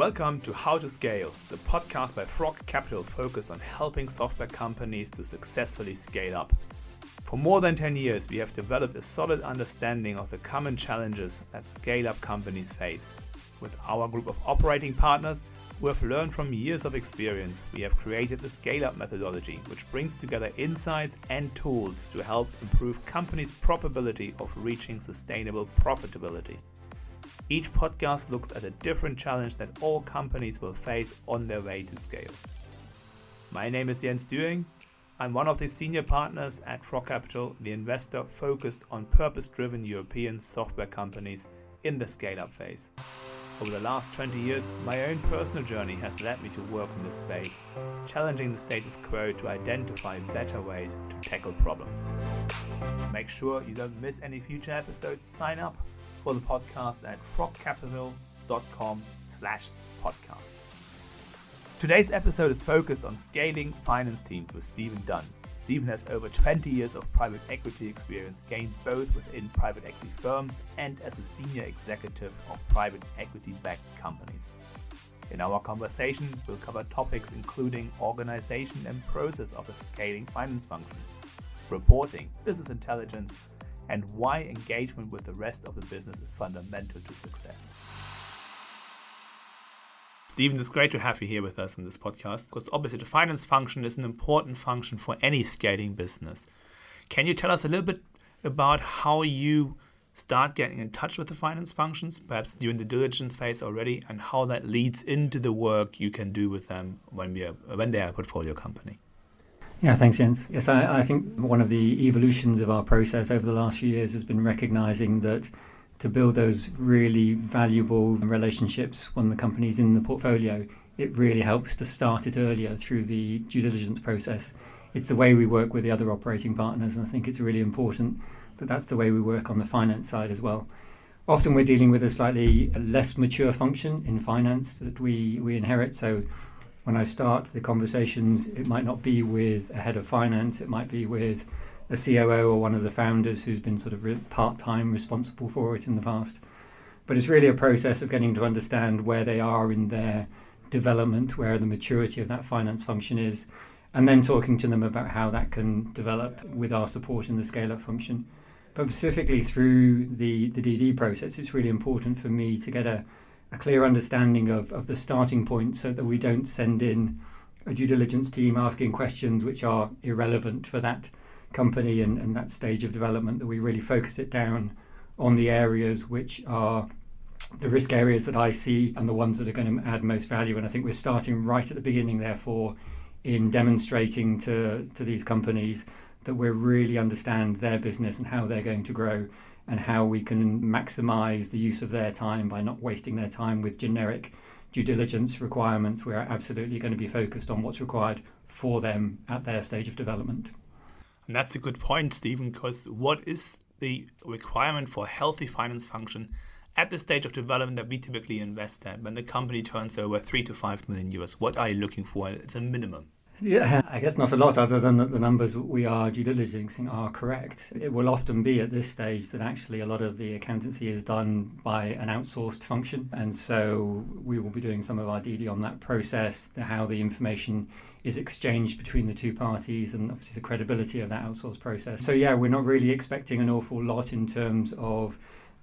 Welcome to How to Scale, the podcast by Frog Capital focused on helping software companies to successfully scale up. For more than 10 years, we have developed a solid understanding of the common challenges that scale up companies face. With our group of operating partners who have learned from years of experience, we have created the Scale Up methodology, which brings together insights and tools to help improve companies' probability of reaching sustainable profitability. Each podcast looks at a different challenge that all companies will face on their way to scale. My name is Jens Düing. I'm one of the senior partners at Frog Capital, the investor focused on purpose driven European software companies in the scale up phase. Over the last 20 years, my own personal journey has led me to work in this space, challenging the status quo to identify better ways to tackle problems. Make sure you don't miss any future episodes, sign up for the podcast at frogcapital.com slash podcast. Today's episode is focused on scaling finance teams with Steven Dunne. Steven has over 20 years of private equity experience gained both within private equity firms and as a senior executive of private equity backed companies. In our conversation, we'll cover topics including organization and process of a scaling finance function, reporting, business intelligence, and why engagement with the rest of the business is fundamental to success. Steven, it's great to have you here with us in this podcast because obviously the finance function is an important function for any scaling business. Can you tell us a little bit about how you start getting in touch with the finance functions, perhaps during the diligence phase already, and how that leads into the work you can do with them when, we are, when they are a portfolio company? Yeah, thanks, Jens. Yes, I, I, think one of the evolutions of our process over the last few years has been recognizing that to build those really valuable relationships when the company's in the portfolio, it really helps to start it earlier through the due diligence process. It's the way we work with the other operating partners, and I think it's really important that that's the way we work on the finance side as well. Often we're dealing with a slightly less mature function in finance that we, we inherit, so when I start the conversations, it might not be with a head of finance, it might be with a COO or one of the founders who's been sort of re- part time responsible for it in the past. But it's really a process of getting to understand where they are in their development, where the maturity of that finance function is, and then talking to them about how that can develop with our support in the scale up function. But specifically through the, the DD process, it's really important for me to get a a clear understanding of, of the starting point so that we don't send in a due diligence team asking questions which are irrelevant for that company and, and that stage of development, that we really focus it down on the areas which are the risk areas that I see and the ones that are going to add most value. And I think we're starting right at the beginning, therefore, in demonstrating to, to these companies that we really understand their business and how they're going to grow and how we can maximize the use of their time by not wasting their time with generic due diligence requirements. We're absolutely going to be focused on what's required for them at their stage of development. And that's a good point, Steven, because what is the requirement for a healthy finance function at the stage of development that we typically invest at when the company turns over three to five million euros? What are you looking for? It's a minimum. Yeah, I guess not a lot other than that the numbers we are due diligencing are correct. It will often be at this stage that actually a lot of the accountancy is done by an outsourced function. And so we will be doing some of our DD on that process, how the information is exchanged between the two parties, and obviously the credibility of that outsourced process. So, yeah, we're not really expecting an awful lot in terms of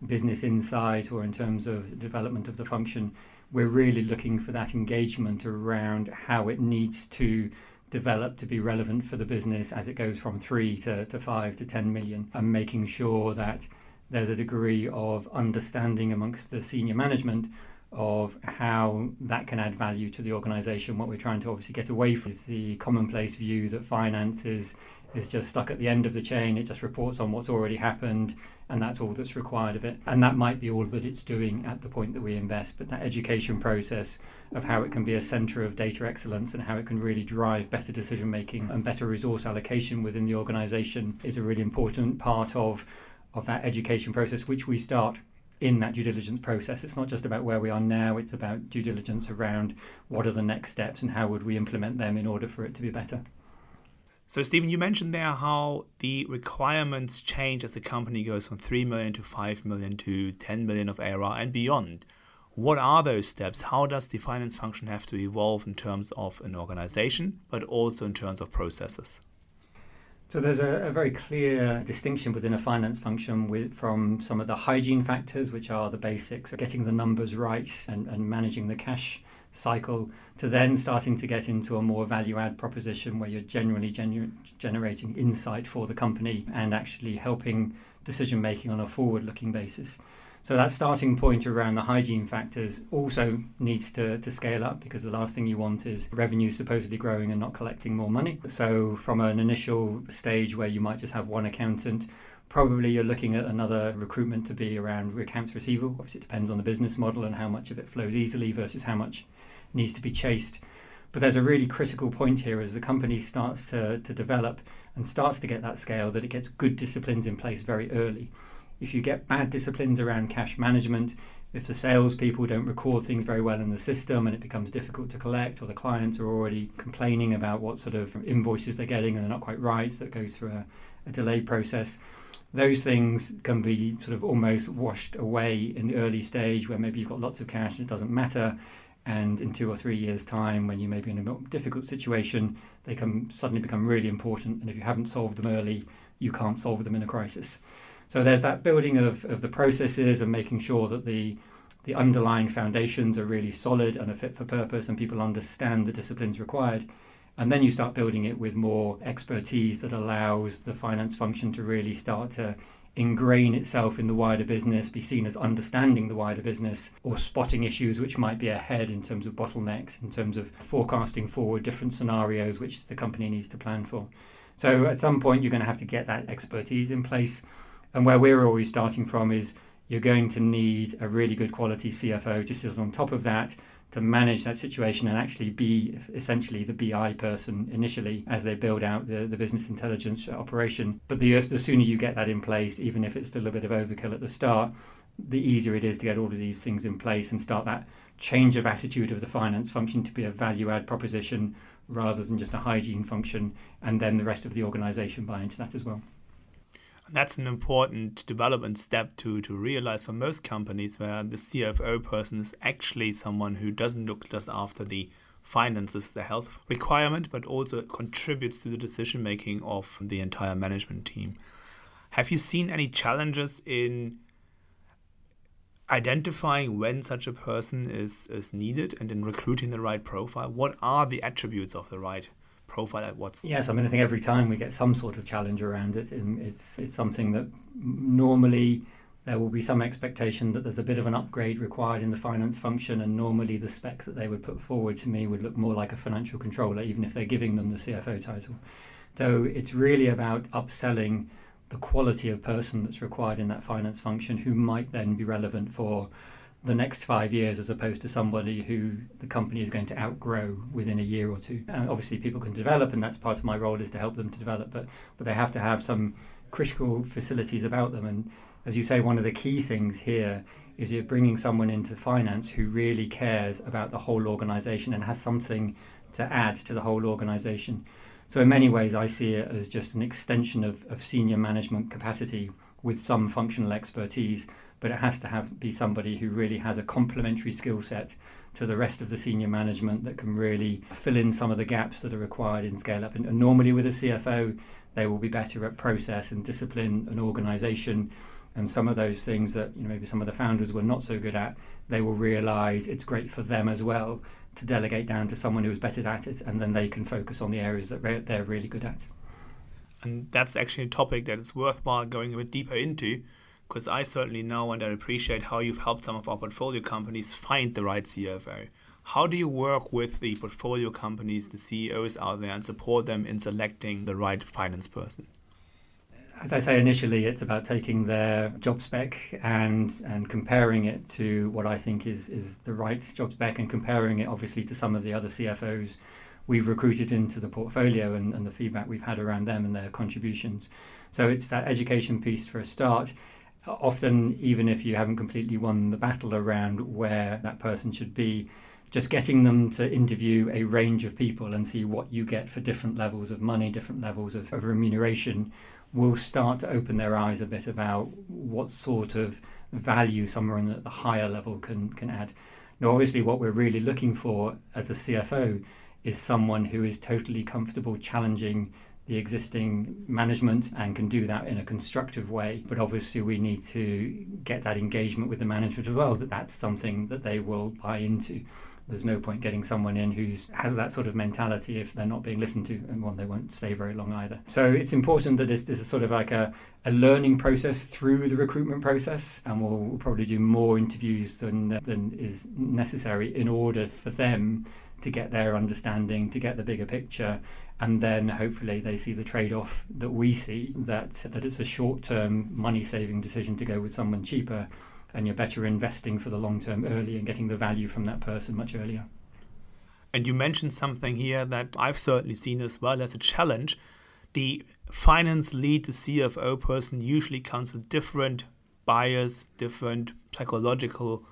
business insight or in terms of development of the function we're really looking for that engagement around how it needs to develop to be relevant for the business as it goes from three to, to five to 10 million and making sure that there's a degree of understanding amongst the senior management of how that can add value to the organization. What we're trying to obviously get away from is the commonplace view that finance is, is just stuck at the end of the chain, it just reports on what's already happened, and that's all that's required of it. And that might be all that it's doing at the point that we invest, but that education process of how it can be a center of data excellence and how it can really drive better decision making and better resource allocation within the organization is a really important part of of that education process which we start in that due diligence process. It's not just about where we are now, it's about due diligence around what are the next steps and how would we implement them in order for it to be better. So, Steven, you mentioned there how the requirements change as the company goes from 3 million to 5 million to 10 million of ARR and beyond. What are those steps? How does the finance function have to evolve in terms of an organization, but also in terms of processes? So there's a, a, very clear distinction within a finance function with, from some of the hygiene factors, which are the basics of getting the numbers right and, and managing the cash cycle, to then starting to get into a more value add proposition where you're generally genu- generating insight for the company and actually helping decision making on a forward looking basis. So that starting point around the hygiene factors also needs to, to scale up because the last thing you want is revenue supposedly growing and not collecting more money. So from an initial stage where you might just have one accountant, probably you're looking at another recruitment to be around accounts receivable. Obviously, it depends on the business model and how much of it flows easily versus how much needs to be chased. But there's a really critical point here as the company starts to, to develop and starts to get that scale that it gets good disciplines in place very early if you get bad disciplines around cash management, if the salespeople don't record things very well in the system and it becomes difficult to collect, or the clients are already complaining about what sort of invoices they're getting and they're not quite right, so it goes through a, a delay process. Those things can be sort of almost washed away in the early stage where maybe you've got lots of cash and it doesn't matter. And in two or three years' time, when you may be in a more difficult situation, they can suddenly become really important. And if you haven't solved them early, you can't solve them in a crisis. So there's that building of, of the processes and making sure that the the underlying foundations are really solid and are fit for purpose and people understand the disciplines required. And then you start building it with more expertise that allows the finance function to really start to ingrain itself in the wider business, be seen as understanding the wider business, or spotting issues which might be ahead in terms of bottlenecks, in terms of forecasting forward different scenarios which the company needs to plan for. So at some point, you're going to have to get that expertise in place. And where we're always starting from is you're going to need a really good quality CFO to sit on top of that to manage that situation and actually be essentially the BI person initially as they build out the, the business intelligence operation. But the, the sooner you get that in place, even if it's a little bit of overkill at the start, the easier it is to get all of these things in place and start that change of attitude of the finance function to be a value add proposition rather than just a hygiene function, and then the rest of the organization buy into that as well that's an important development step to, to realize for most companies where the CFO person is actually someone who doesn't look just after the finances, the health requirement, but also contributes to the decision making of the entire management team. Have you seen any challenges in identifying when such a person is, is needed and in recruiting the right profile? What are the attributes of the right profile at what's yes i mean i think every time we get some sort of challenge around it it's it's something that normally there will be some expectation that there's a bit of an upgrade required in the finance function and normally the spec that they would put forward to me would look more like a financial controller even if they're giving them the cfo title. So it's really about upselling the quality of person that's required in that finance function who might then be relevant for the next five years as opposed to somebody who the company is going to outgrow within a year or two. And obviously, people can develop, and that's part of my role is to help them to develop, but, but they have to have some critical facilities about them. And as you say, one of the key things here is you're bringing someone into finance who really cares about the whole organization and has something to add to the whole organization. So, in many ways, I see it as just an extension of, of senior management capacity with some functional expertise but it has to have be somebody who really has a complementary skill set to the rest of the senior management that can really fill in some of the gaps that are required in scale up. And, and normally with a CFO, they will be better at process and discipline and organization. And some of those things that you know maybe some of the founders were not so good at, they will realize it's great for them as well to delegate down to someone who is better at it, and then they can focus on the areas that re- they're really good at. And that's actually a topic that is worthwhile going a bit deeper into because I certainly know and I appreciate how you've helped some of our portfolio companies find the right CFO. How do you work with the portfolio companies, the CEOs out there, and support them in selecting the right finance person? As I say initially, it's about taking their job spec and and comparing it to what I think is is the right job spec, and comparing it obviously to some of the other CFOs we've recruited into the portfolio and, and the feedback we've had around them and their contributions. So it's that education piece for a start often, even if you haven't completely won the battle around where that person should be, just getting them to interview a range of people and see what you get for different levels of money, different levels of, of remuneration will start to open their eyes a bit about what sort of value someone at the higher level can, can add. Now, obviously, what we're really looking for as a CFO is someone who is totally comfortable challenging the existing management and can do that in a constructive way. But obviously, we need to get that engagement with the management as well, that that's something that they will buy into. There's no point getting someone in who has that sort of mentality if they're not being listened to, and one, they won't stay very long either. So it's important that this, this is sort of like a, a learning process through the recruitment process, and we'll, we'll probably do more interviews than, than is necessary in order for them to get their understanding, to get the bigger picture, and then hopefully they see the trade-off that we see that that it's a short-term money-saving decision to go with someone cheaper, and you're better investing for the long term early and getting the value from that person much earlier. And you mentioned something here that I've certainly seen as well as a challenge. The finance lead, the CFO person, usually comes with different bias, different psychological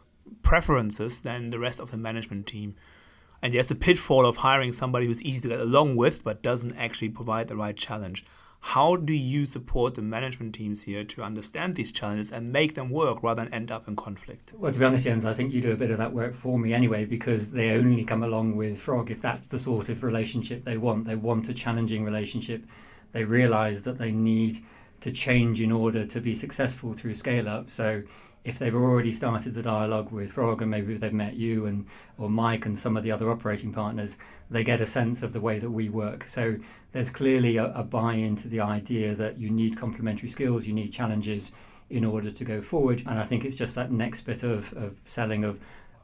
preferences than the rest of the management team. And there's the pitfall of hiring somebody who's easy to get along with but doesn't actually provide the right challenge. How do you support the management teams here to understand these challenges and make them work rather than end up in conflict? Well, to be honest, Jens, I think you do a bit of that work for me anyway because they only come along with Frog if that's the sort of relationship they want. They want a challenging relationship. They realise that they need to change in order to be successful through scale up. So if they've already started the dialogue with Frog and maybe they've met you and or Mike and some of the other operating partners, they get a sense of the way that we work. So there's clearly a, a buy-in to the idea that you need complementary skills, you need challenges in order to go forward. And I think it's just that next bit of, of selling of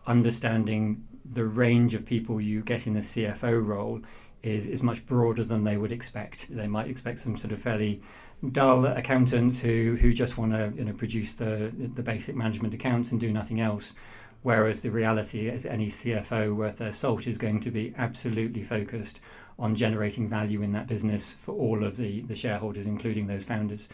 understanding the range of people you get in the CFO role is, is much broader than they would expect. They might expect some sort of fairly dull accountants who, who just want to you know, produce the, the basic management accounts and do nothing else. Whereas the reality is, any CFO worth their salt is going to be absolutely focused on generating value in that business for all of the, the shareholders, including those founders.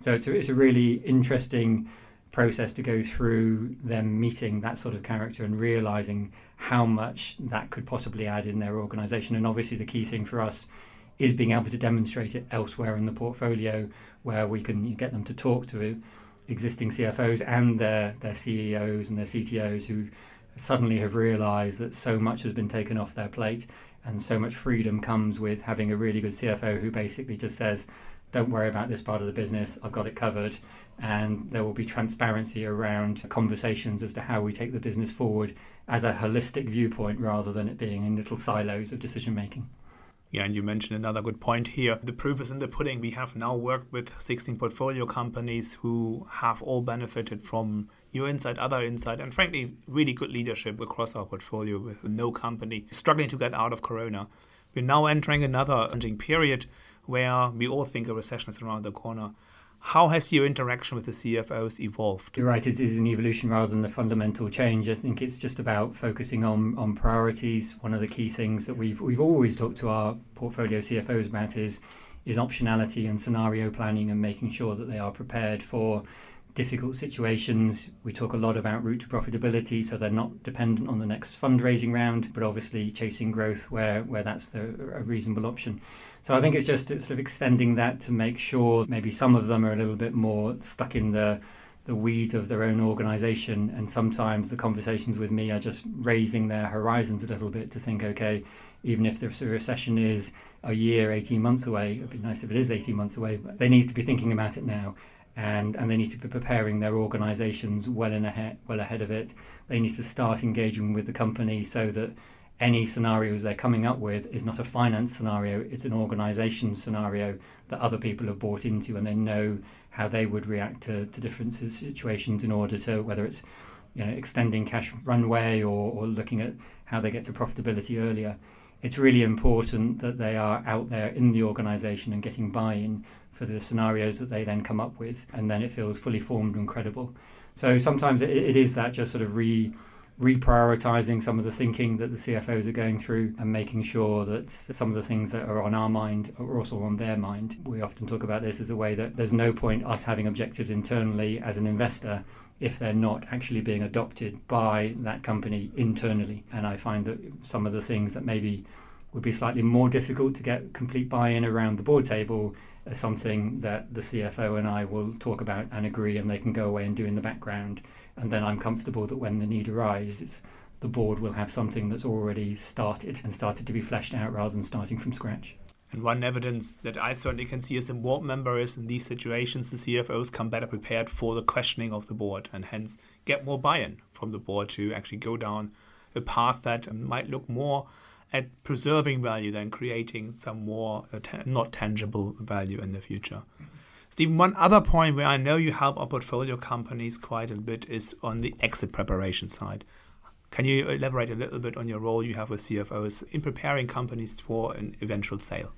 So it's a, it's a really interesting process to go through them meeting that sort of character and realizing how much that could possibly add in their organization. And obviously, the key thing for us is being able to demonstrate it elsewhere in the portfolio where we can get them to talk to existing CFOs and their, their CEOs and their CTOs who suddenly have realized that so much has been taken off their plate and so much freedom comes with having a really good CFO who basically just says, don't worry about this part of the business, I've got it covered. And there will be transparency around conversations as to how we take the business forward as a holistic viewpoint rather than it being in little silos of decision making. Yeah, and you mentioned another good point here. The proof is in the pudding. We have now worked with 16 portfolio companies who have all benefited from your insight, other insight, and frankly, really good leadership across our portfolio with no company struggling to get out of Corona. We're now entering another challenging period where we all think a recession is around the corner. How has your interaction with the CFOs evolved? You're right, it is an evolution rather than a fundamental change. I think it's just about focusing on, on priorities. One of the key things that we've we've always talked to our portfolio CFOs about is is optionality and scenario planning and making sure that they are prepared for difficult situations. We talk a lot about route to profitability, so they're not dependent on the next fundraising round, but obviously chasing growth where, where that's the, a reasonable option. So I think it's just sort of extending that to make sure maybe some of them are a little bit more stuck in the the weeds of their own organization and sometimes the conversations with me are just raising their horizons a little bit to think okay even if the recession is a year 18 months away it'd be nice if it is 18 months away but they need to be thinking about it now and, and they need to be preparing their organizations well in ahead well ahead of it. They need to start engaging with the company so that any scenarios they're coming up with is not a finance scenario, it's an organization scenario that other people have bought into and they know how they would react to, to different situations in order to whether it's you know extending cash runway or, or looking at how they get to profitability earlier. It's really important that they are out there in the organization and getting buy-in for the scenarios that they then come up with, and then it feels fully formed and credible. So sometimes it, it is that just sort of re reprioritizing some of the thinking that the CFOs are going through and making sure that some of the things that are on our mind are also on their mind. We often talk about this as a way that there's no point us having objectives internally as an investor if they're not actually being adopted by that company internally. And I find that some of the things that maybe would be slightly more difficult to get complete buy in around the board table as something that the CFO and I will talk about and agree, and they can go away and do in the background. And then I'm comfortable that when the need arises, the board will have something that's already started and started to be fleshed out rather than starting from scratch. And one evidence that I certainly can see as a board member is in these situations, the CFOs come better prepared for the questioning of the board and hence get more buy in from the board to actually go down a path that might look more at preserving value than creating some more uh, not tangible value in the future. Steven, one other point where I know you help our portfolio companies quite a bit is on the exit preparation side. Can you elaborate a little bit on your role you have with CFOs in preparing companies for an eventual sale?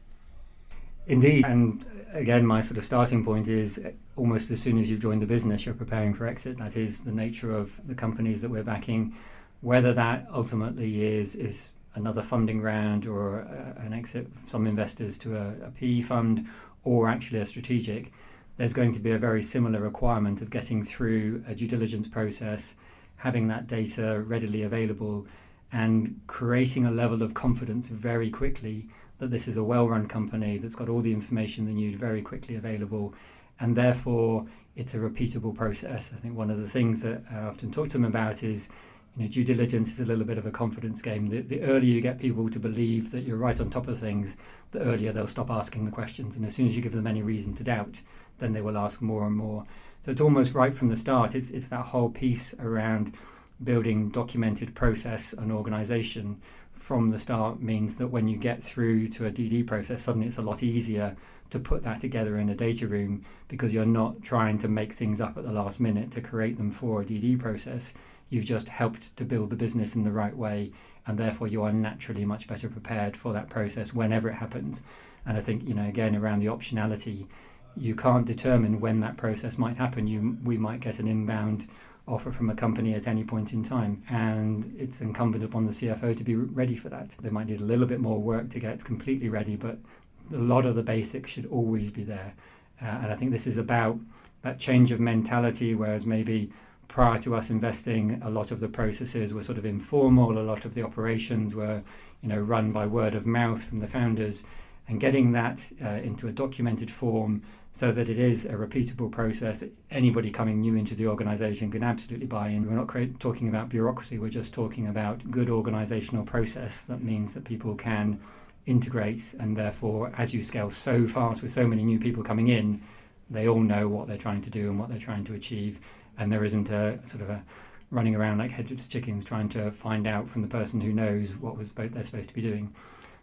Indeed. And again, my sort of starting point is almost as soon as you join the business, you're preparing for exit. That is the nature of the companies that we're backing. Whether that ultimately is, is another funding round or uh, an exit some investors to a, a PE fund or actually a strategic, there's going to be a very similar requirement of getting through a due diligence process, having that data readily available, and creating a level of confidence very quickly that this is a well run company that's got all the information they need very quickly available. And therefore, it's a repeatable process. I think one of the things that I often talk to them about is you know, due diligence is a little bit of a confidence game. The, the earlier you get people to believe that you're right on top of things, the earlier they'll stop asking the questions. And as soon as you give them any reason to doubt, then they will ask more and more. So it's almost right from the start. It's, it's that whole piece around building documented process and organization from the start means that when you get through to a DD process, suddenly it's a lot easier to put that together in a data room because you're not trying to make things up at the last minute to create them for a DD process. You've just helped to build the business in the right way, and therefore you are naturally much better prepared for that process whenever it happens. And I think, you know, again, around the optionality, you can't determine when that process might happen. You, we might get an inbound offer from a company at any point in time. And it's incumbent upon the CFO to be ready for that. They might need a little bit more work to get completely ready, but a lot of the basics should always be there. Uh, and I think this is about that change of mentality, whereas maybe prior to us investing, a lot of the processes were sort of informal, a lot of the operations were, you know, run by word of mouth from the founders, and getting that uh, into a documented form so that it is a repeatable process. Anybody coming new into the organization can absolutely buy in. We're not talking about bureaucracy, we're just talking about good organizational process that means that people can integrate and therefore as you scale so fast with so many new people coming in, they all know what they're trying to do and what they're trying to achieve and there isn't a sort of a running around like headless chickens trying to find out from the person who knows what was they're supposed to be doing.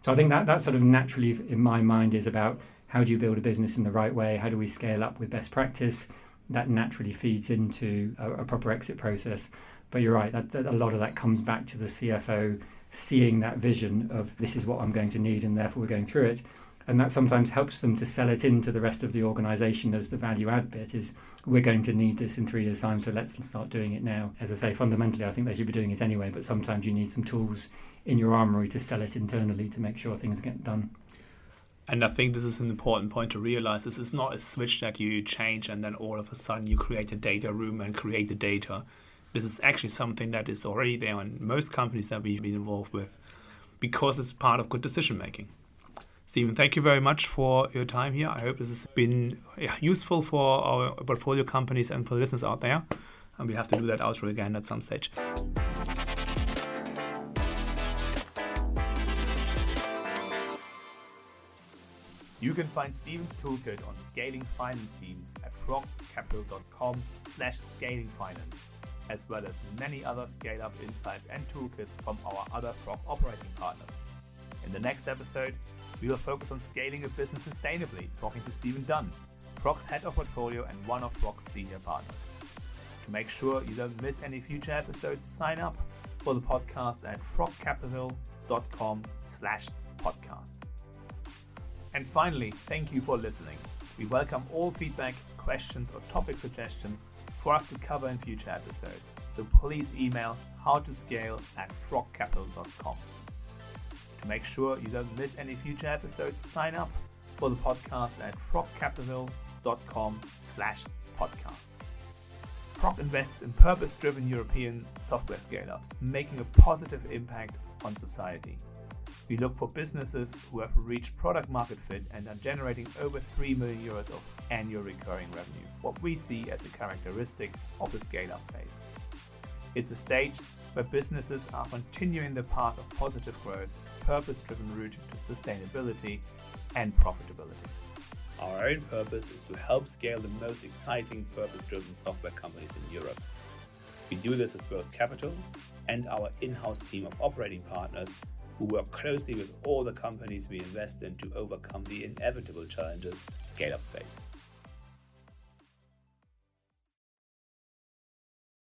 So I think that that sort of naturally in my mind is about how do you build a business in the right way? How do we scale up with best practice? That naturally feeds into a, a proper exit process. But you're right, that, that, a lot of that comes back to the CFO seeing that vision of this is what I'm going to need and therefore we're going through it. And that sometimes helps them to sell it into the rest of the organization as the value add bit is we're going to need this in three years' time, so let's start doing it now. As I say, fundamentally, I think they should be doing it anyway, but sometimes you need some tools in your armory to sell it internally to make sure things get done. And I think this is an important point to realize. This is not a switch that you change and then all of a sudden you create a data room and create the data. This is actually something that is already there in most companies that we've been involved with because it's part of good decision making. Steven, thank you very much for your time here. I hope this has been useful for our portfolio companies and for listeners out there. And we have to do that outro again at some stage. You can find Steven's toolkit on scaling finance teams at frogcapital.com slash scaling finance, as well as many other scale-up insights and toolkits from our other Frog operating partners. In the next episode, we will focus on scaling a business sustainably, talking to Steven Dunne, Frog's head of portfolio and one of Frog's senior partners. To make sure you don't miss any future episodes, sign up for the podcast at frogcapital.com slash podcast. And finally, thank you for listening. We welcome all feedback, questions, or topic suggestions for us to cover in future episodes. So please email howtoscale at frogcapital.com. To make sure you don't miss any future episodes, sign up for the podcast at frogcapital.com slash podcast. Frog invests in purpose-driven European software scale-ups, making a positive impact on society. We look for businesses who have reached product market fit and are generating over 3 million euros of annual recurring revenue, what we see as a characteristic of the scale up phase. It's a stage where businesses are continuing the path of positive growth, purpose driven route to sustainability and profitability. Our own purpose is to help scale the most exciting purpose driven software companies in Europe. We do this with both capital and our in house team of operating partners who work closely with all the companies we invest in to overcome the inevitable challenges scale up space.